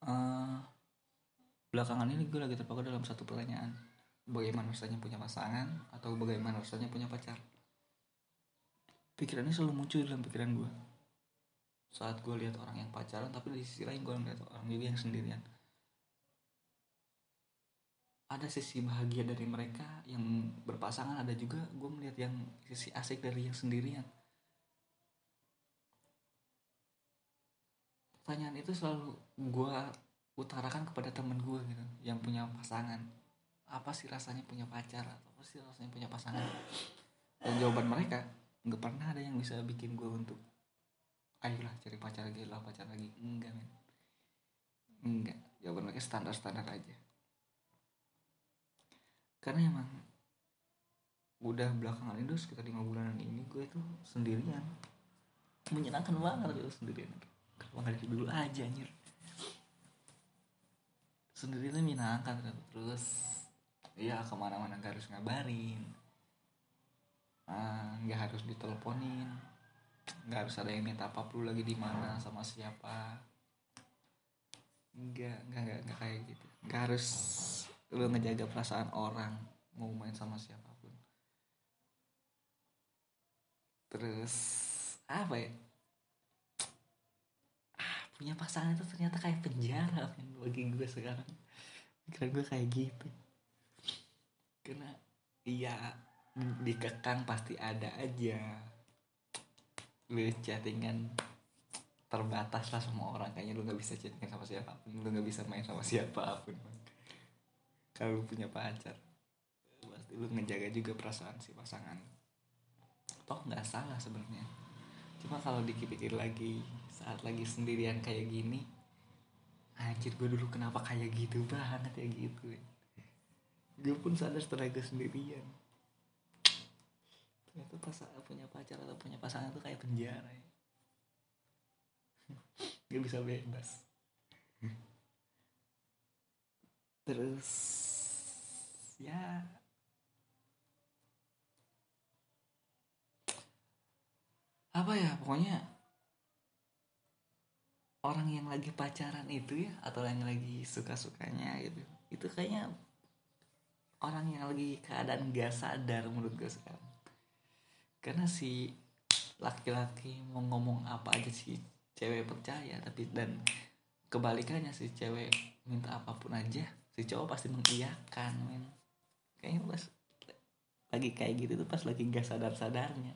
Eh, belakangan ini gue lagi terpaku dalam satu pertanyaan. Bagaimana rasanya punya pasangan atau bagaimana rasanya punya pacar? Pikiran ini selalu muncul dalam pikiran gue saat gue lihat orang yang pacaran tapi di sisi lain gue ngeliat orang ini yang sendirian. Ada sisi bahagia dari mereka yang berpasangan ada juga gue melihat yang sisi asik dari yang sendirian pertanyaan itu selalu gue utarakan kepada temen gue gitu yang punya pasangan. Apa sih rasanya punya pacar? Atau apa sih rasanya punya pasangan? Dan jawaban mereka nggak pernah ada yang bisa bikin gue untuk ayolah cari pacar lagi lah pacar lagi enggak men. Enggak jawaban mereka standar standar aja. Karena emang udah belakangan udah sekitar lima bulanan ini gue tuh sendirian. Menyenangkan banget gitu sendirian kalau nggak dari dulu aja anjir. Sendiri tuh menyenangkan kan terus ya ke mana-mana gak harus ngabarin. Ah, nggak harus diteleponin. Nggak harus ada yang minta apa lu lagi di mana sama siapa. Nggak nggak nggak nggak kayak gitu. Nggak harus lu ngejaga perasaan orang mau main sama siapa pun. Terus apa ya punya pasangan itu ternyata kayak penjara men, bagi gue sekarang. Pikiran gue kayak gitu. Karena iya dikekang pasti ada aja. Lu chattingan terbatas lah sama orang. Kayaknya lu nggak bisa chattingan sama siapa pun. Lu nggak bisa main sama siapa pun kalau lu punya pacar pasti lu ngejaga juga perasaan si pasangan toh nggak salah sebenarnya. Cuma kalau dipikir lagi saat lagi sendirian kayak gini anjir gue dulu kenapa kayak gitu banget ya gitu. Gue pun sadar setelah gue sendirian. Ternyata pas punya pacar atau punya pasangan itu kayak penjara ya. Gak bisa bebas. Terus ya apa ya pokoknya orang yang lagi pacaran itu ya atau yang lagi suka-sukanya gitu. Itu kayaknya orang yang lagi keadaan gak sadar menurut gue sekarang. Karena si laki-laki mau ngomong apa aja si cewek percaya tapi dan kebalikannya si cewek minta apa pun aja si cowok pasti mengiyakan men. Kayaknya pas lagi kayak gitu tuh pas lagi gak sadar sadarnya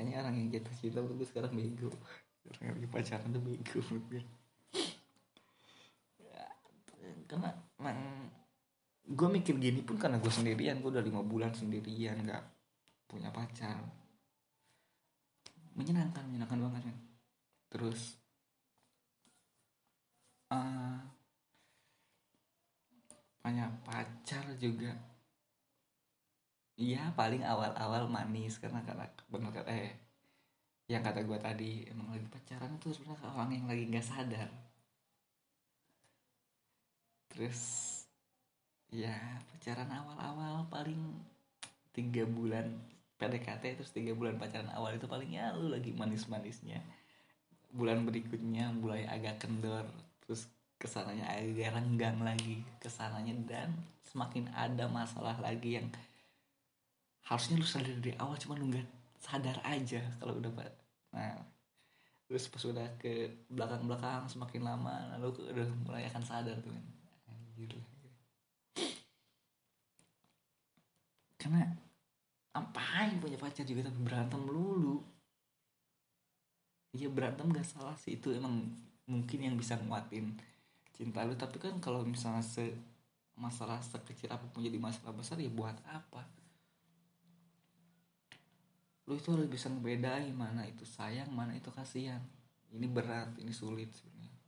kayaknya orang yang jatuh cinta menurut sekarang bego orang lagi pacaran tuh bego Ya, karena emang gue mikir gini pun karena gue sendirian gue udah lima bulan sendirian nggak punya pacar. Menyenangkan menyenangkan banget kan. Terus eh punya pacar juga Iya paling awal-awal manis karena kata bener kata eh yang kata gue tadi emang lagi pacaran tuh sebenarnya orang yang lagi nggak sadar. Terus ya pacaran awal-awal paling tiga bulan PDKT terus tiga bulan pacaran awal itu paling ya lu lagi manis-manisnya. Bulan berikutnya mulai agak kendor terus ke sananya agak renggang lagi ke sananya dan semakin ada masalah lagi yang harusnya lu sadar dari awal cuma lu nggak sadar aja kalau udah nah terus pas udah ke belakang-belakang semakin lama lalu udah mulai akan sadar tuh kan anjir. Karena ngapain punya pacar juga tapi berantem lulu iya berantem gak salah sih. Itu emang mungkin yang bisa nguatin cinta lu. Tapi kan kalau misalnya se masalah sekecil apa pun jadi masalah besar ya buat apa lu itu harus bisa ngebedain mana itu sayang mana itu kasihan. Ini berat ini sulit sebenarnya.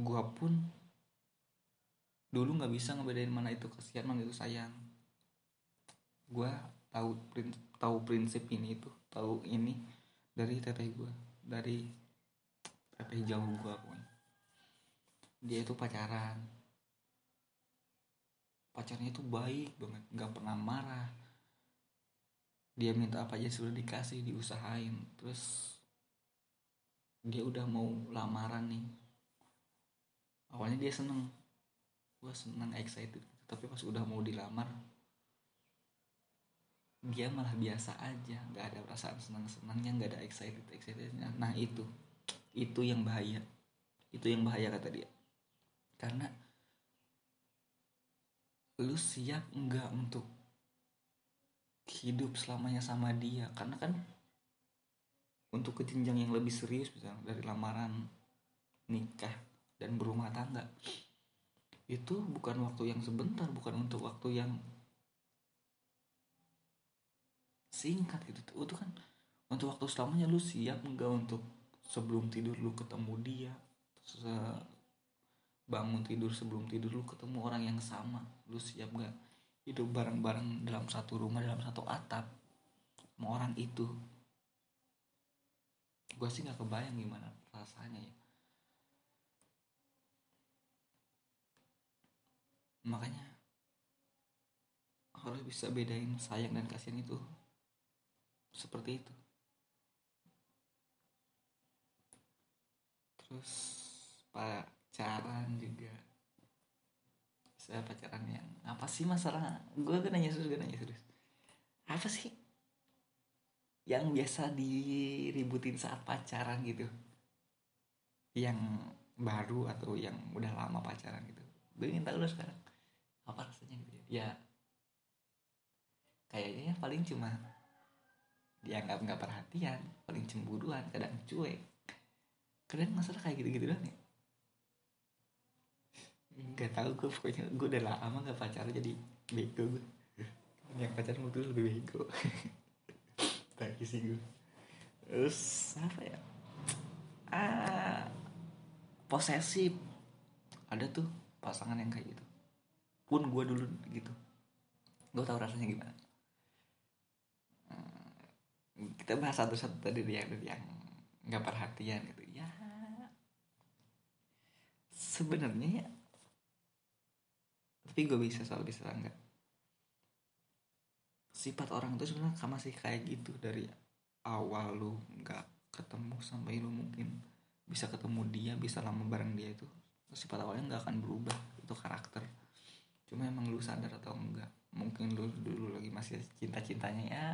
Gua pun dulu nggak bisa ngebedain mana itu kasihan mana itu sayang. Gua tahu prin- tahu prinsip ini itu tahu ini dari teteh gua dari teteh jauh gua pokoknya. Dia itu pacaran pacarnya itu baik banget nggak pernah marah. Dia minta apa aja sudah dikasih diusahain. Terus dia udah mau lamaran nih. Awalnya dia seneng. Gue seneng excited gitu. tapi pas udah mau dilamar dia malah biasa aja. Nggak ada perasaan senang senangnya nggak ada excited excitednya nah itu. Itu yang bahaya. Itu yang bahaya kata dia. Karena lu siap nggak untuk hidup selamanya sama dia? Karena kan untuk ke jenjang yang lebih serius misalnya dari lamaran nikah dan berumah tangga itu bukan waktu yang sebentar bukan untuk waktu yang singkat gitu. Itu kan untuk waktu selamanya lu siap nggak untuk sebelum tidur lu ketemu dia bangun tidur sebelum tidur lu ketemu orang yang sama. Lu siap nggak? Hidup bareng-bareng dalam satu rumah dalam satu atap sama orang itu. Gue sih nggak kebayang gimana rasanya ya. Makanya harus bisa bedain sayang dan kasihan itu seperti itu. Terus pacaran juga. Saya pacaran yang apa sih masalah? Gue gak nanya serius gue nanya serius. Apa sih yang biasa diributin saat pacaran gitu? Yang baru atau yang udah lama pacaran gitu? Gue ingin tahu lo sekarang. Apa rasanya gitu? Ya, ya kayaknya paling cuma dianggap nggak perhatian paling cemburuan kadang cuek. Kalian masalah kayak gitu-gitu doang ya nggak tahu gue pokoknya gue udah lama nggak pacaran jadi bego gue yang pacaran waktu itu lebih bego. Tapi sih gue terus apa ya? Ah posesif. Ada tuh pasangan yang kayak gitu. Pun gue dulu gitu. Gue tahu rasanya gimana. Hmm, kita bahas satu-satu tadi yang yang nggak perhatian gitu. Ya sebenarnya ya tapi gue bisa soal bisa enggak sifat orang itu sebenarnya sama sih kayak gitu. Dari awal lu nggak ketemu sampai lu mungkin bisa ketemu dia bisa lama bareng dia itu sifat awalnya nggak akan berubah. Itu karakter. Cuma emang lu sadar atau enggak mungkin lu dulu lagi masih cinta cintanya ya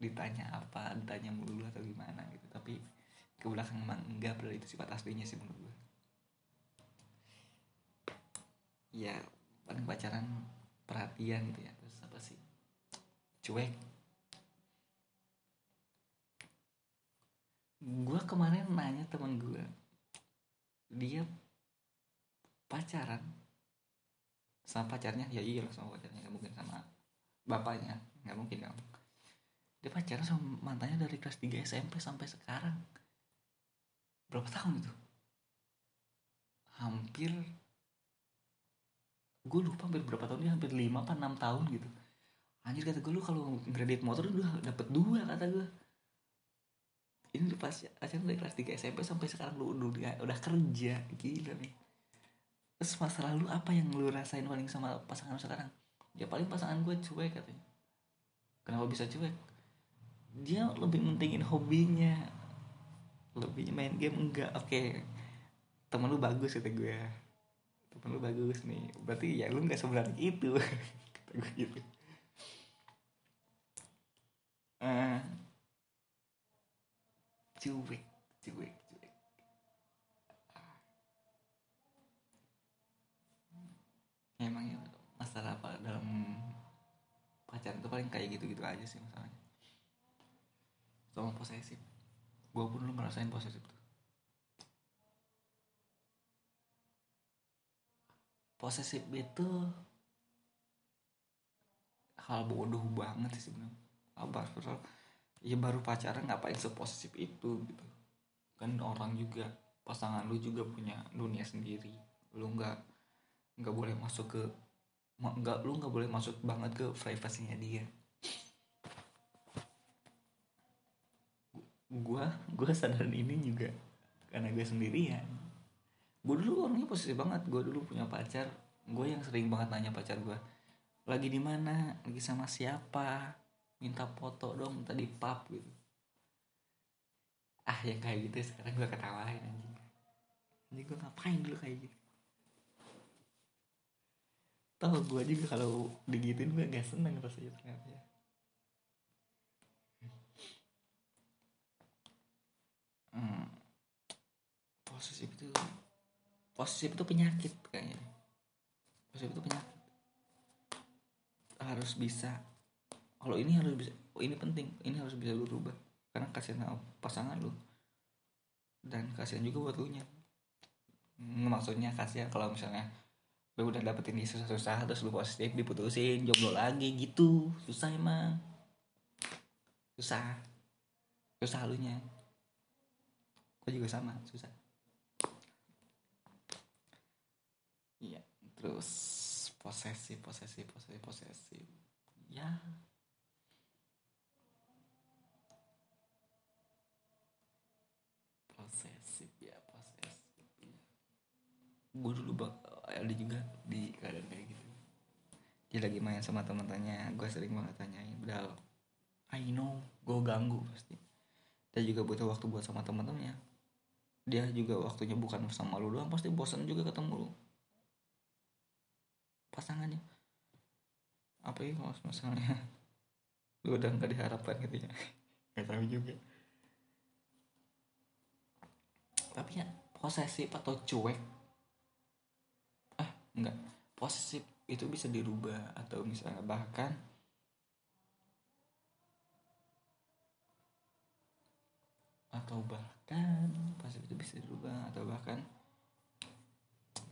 ditanya apa ditanya mulu atau gimana gitu. Tapi ke belakang emang enggak berarti itu sifat aslinya sih menurut gue ya paling pacaran perhatian gitu ya. Terus apa sih? Cuek. Gue kemarin nanya teman gue dia pacaran sama pacarnya? Ya iya lah sama pacarnya nggak mungkin sama bapaknya nggak mungkin dong. Dia pacaran sama mantannya dari kelas 3 SMP sampai sekarang. Berapa tahun itu? Hampir gue lupa hampir berapa tahun dia hampir lima apa enam tahun gitu. Anjir kata gue lu kalau kredit motor udah dapet dua kata gue ini lu pas acara dari kelas 3 SMP sampai sekarang lu udah, udah kerja gila nih. Terus masa lalu apa yang lu rasain paling sama pasangan lu sekarang? Ya paling pasangan gue cuek katanya. Kenapa bisa cuek? Dia lebih mentingin hobinya. Lebih main game enggak. Oke okay. temen lu bagus kata gue temen lu bagus nih. Berarti ya lu nggak sebenarnya itu. Kata gue gitu. Uh, cuek cuek cuek. Emang ya masalah apa dalam pacaran itu paling kayak gitu-gitu aja sih masalahnya. Sama posesif. Gue pun lu ngerasain posesif tuh posesif itu hal bodoh banget sih sebenarnya apa ya baru pacaran ngapain seposesif itu gitu. Kan orang juga pasangan lu juga punya dunia sendiri. Lu nggak nggak boleh masuk ke nggak lu nggak boleh masuk banget ke privasinya dia. Gua gua sadar ini juga karena gue sendirian gue dulu orangnya posisi banget. Gue dulu punya pacar. Gue yang sering banget nanya pacar gue lagi di mana? Lagi sama siapa? Minta foto dong minta di pub gitu. Ah yang kayak gitu sekarang gue ketawain anjing. Anjing gue ngapain dulu kayak gitu? Tau gue juga kalau digituin gue gak seneng rasanya ternyata ya. Hmm, posesif itu posesif itu penyakit kayaknya. Posesif itu penyakit. Harus bisa. Kalau ini harus bisa oh, ini penting. Ini harus bisa lu rubah. Karena kasihan pasangan lu. Dan kasihan juga buat lu nya. Maksudnya kasihan kalau misalnya lu udah dapetin dia susah-susah terus lu positif diputusin jomblo lagi gitu. Susah emang. Susah. Susah lu nya. Juga sama susah iya. Terus posesif posesif posesif posesif. Ya. Posesif ya posesif. Ya. gue dulu bak ada juga di keadaan kayak gitu. Dia lagi main sama teman-temannya gue sering banget tanyain. Padahal I know gue ganggu pasti. Dia juga butuh waktu buat sama teman-temannya. Dia juga waktunya bukan sama lu doang pasti bosan juga ketemu lu pasangannya. Apa ya kalau misalnya lu udah nggak diharapkan gitu ya? Nggak tahu juga. Tapi ya posesif atau cuek? Ah enggak posesif itu bisa dirubah atau misalnya bahkan atau bahkan posesif itu bisa dirubah atau bahkan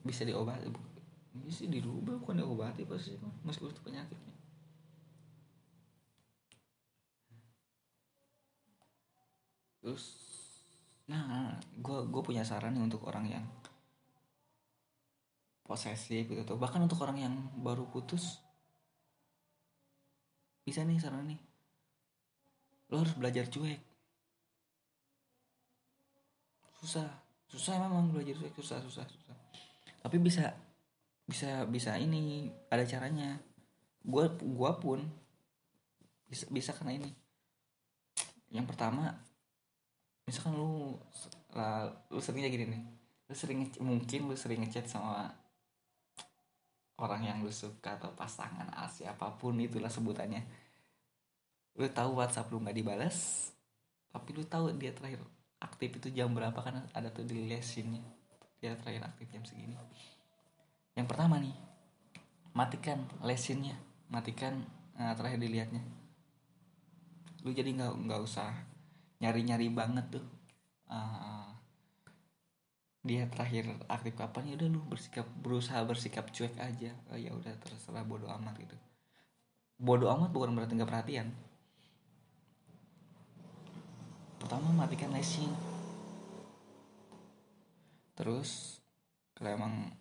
bisa diobati bisa dirubah bukan diobati pasti meskipun itu penyakitnya. Terus nah gue gue punya saran nih untuk orang yang posesif gitu tuh. Bahkan untuk orang yang baru putus bisa nih saran nih. Lo harus belajar cuek. Susah. Susah memang belajar cuek. Susah susah susah. Tapi bisa bisa bisa ini ada caranya. Gue gua pun bisa bisa karena ini. Yang pertama misalkan lu lu seringnya gini nih. Lu sering mungkin lu sering ngechat sama orang yang lu suka atau pasangan ah, siapa pun itulah sebutannya. Lu tahu WhatsApp lu nggak dibalas tapi lu tahu dia terakhir aktif itu jam berapa kan ada tuh di lesinnya dia terakhir aktif jam segini yang pertama nih matikan lesinnya matikan uh, terakhir dilihatnya. Lu jadi nggak nggak usah nyari nyari banget tuh uh, dia terakhir aktif kapan ya udah lu bersikap berusaha bersikap cuek aja. Oh, ya udah terserah bodoh amat gitu. Bodoh amat bukan berarti nggak perhatian. Pertama matikan lesin. Terus kalau emang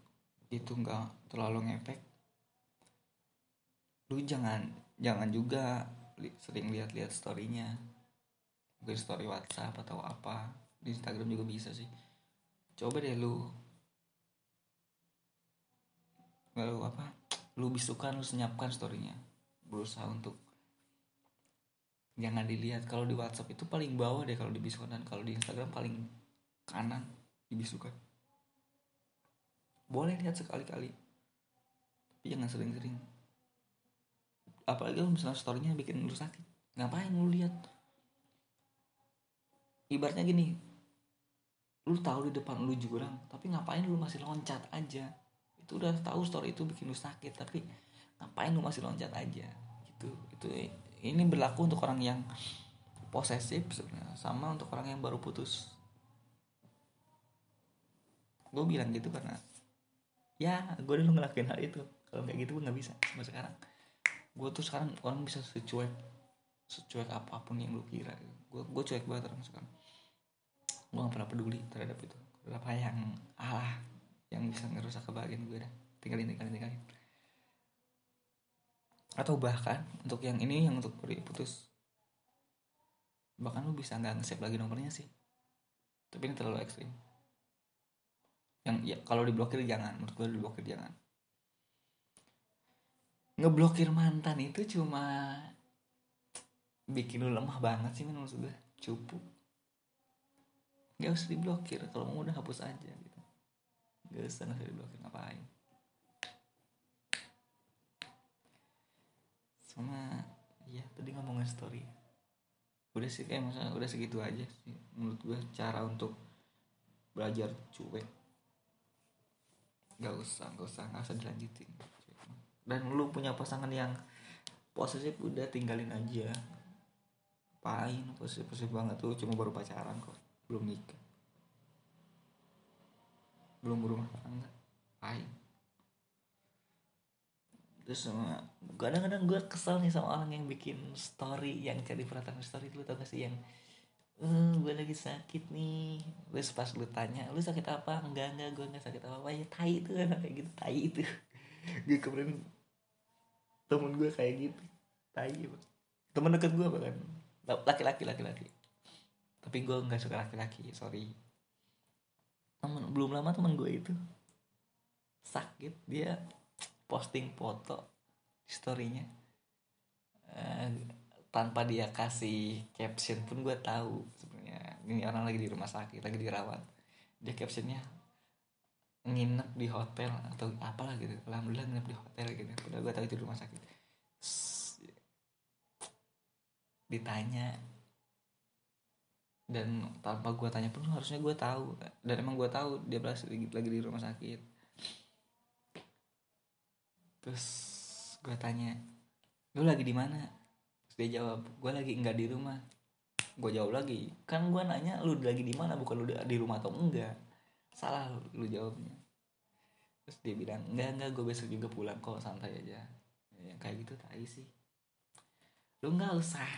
itu nggak terlalu ngefek lu jangan jangan juga li, sering lihat-lihat storynya. Mungkin story WhatsApp atau apa. Di Instagram juga bisa sih. Coba deh lu. Lalu apa? Lu bisukan lu senyapkan storynya. Berusaha untuk jangan dilihat. Kalau di WhatsApp itu paling bawah deh kalau dibisukan dan kalau di Instagram paling kanan. Dibisukan boleh lihat sekali-kali. Tapi jangan sering-sering. Apalagi kalau misalnya storynya bikin lu sakit. Ngapain lu lihat? Ibaratnya gini. Lu tahu di depan lu jurang tapi ngapain lu masih loncat aja? Itu udah tahu story itu bikin lu sakit tapi ngapain lu masih loncat aja? Gitu. Itu ini berlaku untuk orang yang posesif sebenarnya sama untuk orang yang baru putus. Gue bilang gitu karena ya gue dulu ngelakuin hal itu. Kalau kayak gitu gue nggak bisa sampai sekarang. Gue tuh sekarang orang bisa secuek secuek apa pun yang lu kira. Gue gue cuek banget orang sekarang. Gue gak pernah peduli terhadap itu. Apa yang Allah yang bisa ngerusak kebahagiaan gue dah. Tinggalin tinggalin tinggalin. Atau bahkan untuk yang ini yang untuk putus. Bahkan lu bisa nggak nge-save lagi nomornya sih. Tapi ini terlalu ekstrim yang ya kalau diblokir jangan. Menurut gue diblokir jangan. Ngeblokir mantan itu cuma bikin lu lemah banget sih menurut gue cupu. Nggak usah diblokir. Kalau mau udah hapus aja gitu. Nggak usah nggak usah diblokir. Ngapain? Sama ya tadi ngomongin story. Udah sih kayak misalnya udah segitu aja sih. Menurut gue cara untuk belajar cuek nggak usah nggak usah nggak usah dilanjutin. Dan lu punya pasangan yang posesif udah tinggalin aja. Pain posesif posesif banget tuh cuma baru pacaran kok belum nikah. Belum berumah tangga pain terus sama kadang-kadang gue kesel nih sama orang yang bikin story yang cari perhatian story itu tau gak sih yang uh, gue lagi sakit nih. Terus pas lu tanya lu sakit apa? Enggak enggak gue enggak sakit apa apa ya tai itu kan kayak gitu tai itu. Gue kemarin temen gue kayak gitu tai temen deket gue bahkan. Laki-laki laki-laki. Tapi gue nggak suka laki-laki sorry. Temen belum lama temen gue itu sakit dia posting foto storynya. Uh, tanpa dia kasih caption pun gue tahu sebenarnya. Ini orang lagi di rumah sakit lagi dirawat. Dia captionnya nginep di hotel atau apalah gitu. Alhamdulillah nginep di hotel gitu. Udah gue tahu itu di rumah sakit. Ditanya dan tanpa gue tanya pun harusnya gue tahu. Dan emang gue tahu dia lagi lagi di rumah sakit. Terus gue tanya lu lagi di mana dia jawab gue lagi nggak di rumah. Gue jawab lagi kan gue nanya lu lagi di mana? Bukan lu di rumah atau enggak? Salah lu, lu jawabnya. Terus dia bilang enggak enggak gue besok juga pulang kok santai aja. Ya, kayak gitu tai sih. Lu nggak usah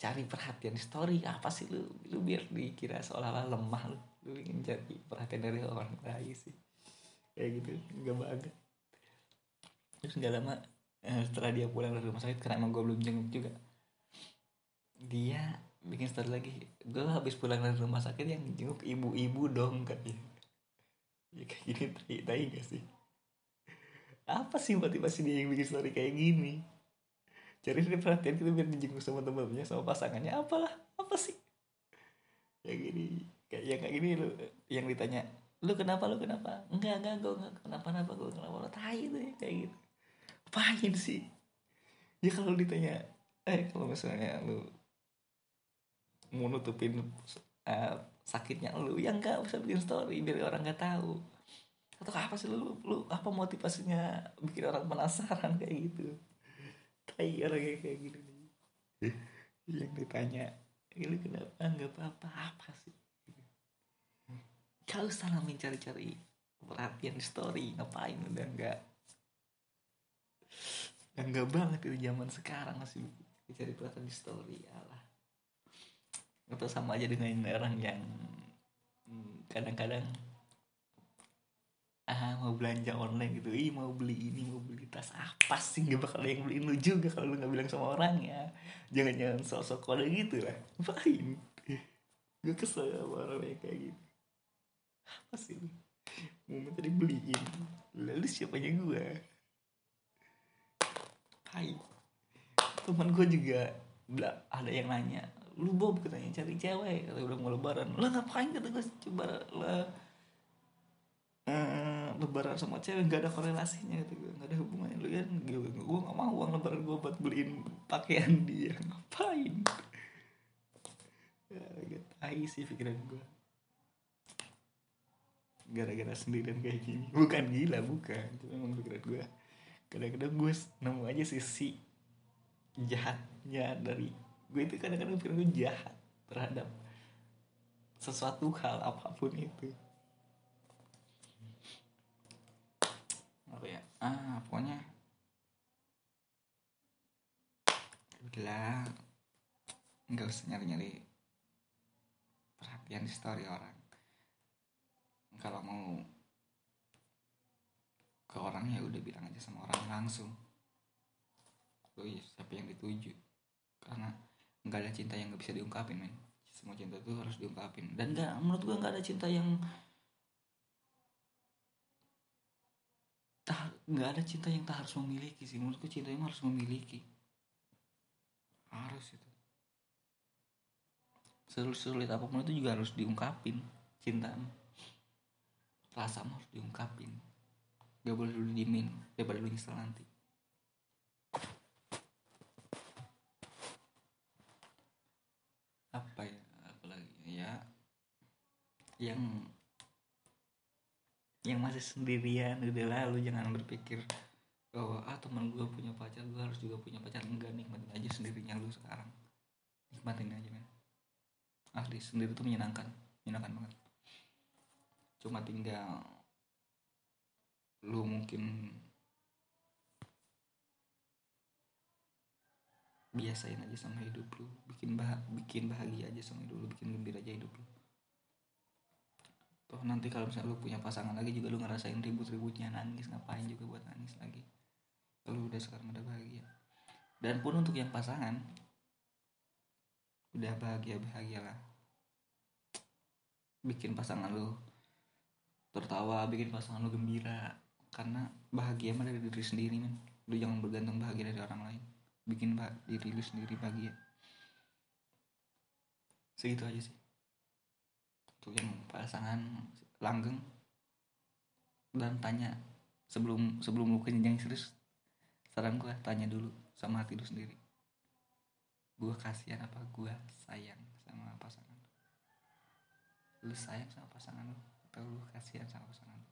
cari perhatian story apa sih lu? Lu biar dikira seolah-olah lemah lu. Lu ingin cari perhatian dari orang lain sih. Kayak gitu nggak banget terus nggak lama setelah dia pulang dari rumah sakit karena emang gue belum jenguk juga. Dia bikin story lagi gue habis pulang dari rumah sakit yang jenguk ibu-ibu dong katanya. Ya kayak gini tai, tai gak sih? Apa sih motivasi dia yang bikin story kayak gini? Cari perhatian kita biar dijenguk sama temennya sama pasangannya. Apalah apa sih? Ya gini kayak yang kayak gini lo yang ditanya lu kenapa lu kenapa? Enggak enggak gue enggak kenapa kenapa gue kenapa lo tai ya, kayak gitu apain sih? Ya kalau ditanya eh kalau misalnya lu mau nutupin uh, sakitnya lu yang enggak usah bikin story biar orang nggak tahu. Atau apa sih lu lu apa motivasinya bikin orang penasaran kayak gitu? Tai orang kayak kayak gini yang ditanya lu kenapa nggak apa-apa? Apa sih? Kau salah mencari-cari perhatian story ngapain udah enggak enggak banget itu zaman sekarang masih cari perhatian di story alah. Atau sama aja dengan orang yang kadang-kadang ah mau belanja online gitu. Ih mau beli ini mau beli tas. Apa sih nggak bakal yang beliin lu juga kalau lu nggak bilang sama orang ya? Jangan jangan sosok kode gitu lah. Ngapain? Gue kesel sama orang yang kayak gitu apa sih mau minta dibeliin? Lalu siapanya gue teman gue juga ada yang nanya lu bob? Katanya cari cewek. Kata udah mau lebaran. Lah ngapain? Kata gue coba lah uh, lebaran sama cewek nggak ada korelasinya. Gitu gue nggak ada hubungannya lu kan? Gue gue nggak mau uang lebaran gue buat beliin pakaian dia. Ngapain? Ya gak tai sih pikiran gue gara-gara sendirian kayak gini. Bukan gila bukan. Itu memang pikiran gue kadang-kadang gue nemu aja sisi jahatnya dari gue itu kadang-kadang pikiran gue jahat terhadap sesuatu hal apa pun itu. Apa ya? Ah pokoknya udah nggak usah nyari-nyari perhatian di story orang. Kalau mau ke orang ya udah bilang aja sama orang langsung lo ya siapa yang dituju? Karena nggak ada cinta yang nggak bisa diungkapin men. Semua cinta tuh harus diungkapin. Dan nggak menurut gua nggak ada cinta yang tak nggak ada cinta yang tak harus memiliki sih. Menurutku cinta yang harus memiliki. Harus itu. Sulit apa pun itu juga harus diungkapin. Cinta rasa harus diungkapin. Gak boleh dulu dimin daripada lu nyesel nanti apa ya apalagi ya? Yang yang masih sendirian udah lah lu jangan berpikir bahwa ah teman gue punya pacar gue harus juga punya pacar. Enggak nikmatin aja sendirinya lu sekarang. Nikmatin aja men. Asli sendiri tuh menyenangkan menyenangkan banget. Cuma tinggal lu mungkin biasain aja sama hidup lu bikin bah bikin bahagia aja sama hidup lu bikin gembira aja hidup lu. Toh nanti kalau misalnya lu punya pasangan lagi juga lu ngerasain ribut-ributnya nangis ngapain juga buat nangis lagi. Kalau udah sekarang udah bahagia. Dan pun untuk yang pasangan udah bahagia bahagialah bikin pasangan lu tertawa bikin pasangan lu gembira. Karena bahagia mah dari diri sendiri men. Lu jangan bergantung bahagia dari orang lain. Bikin bah diri lu sendiri bahagia segitu aja sih. Untuk yang pasangan langgeng dan tanya sebelum sebelum lu ke jenjang serius saran gue tanya dulu sama hati lu sendiri. Gue kasihan apa gue sayang sama pasangan lu? Sayang sama pasangan lu atau lu kasihan sama pasangan lu?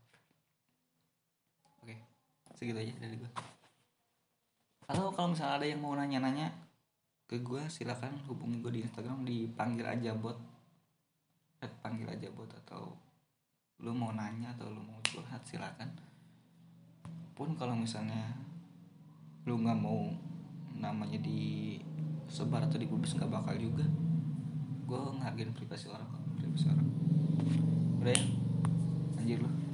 Oke segitu aja dari gue atau kalau misalnya ada yang mau nanya-nanya ke gue silakan hubungi gue di Instagram dipanggil aja bot. At panggil aja bot atau lu mau nanya atau lu mau curhat silakan. Pun kalau misalnya lu nggak mau namanya di sebar atau dipublis nggak bakal juga. Gue ngargain privasi orang privasi orang. Udah ya? Anjir lu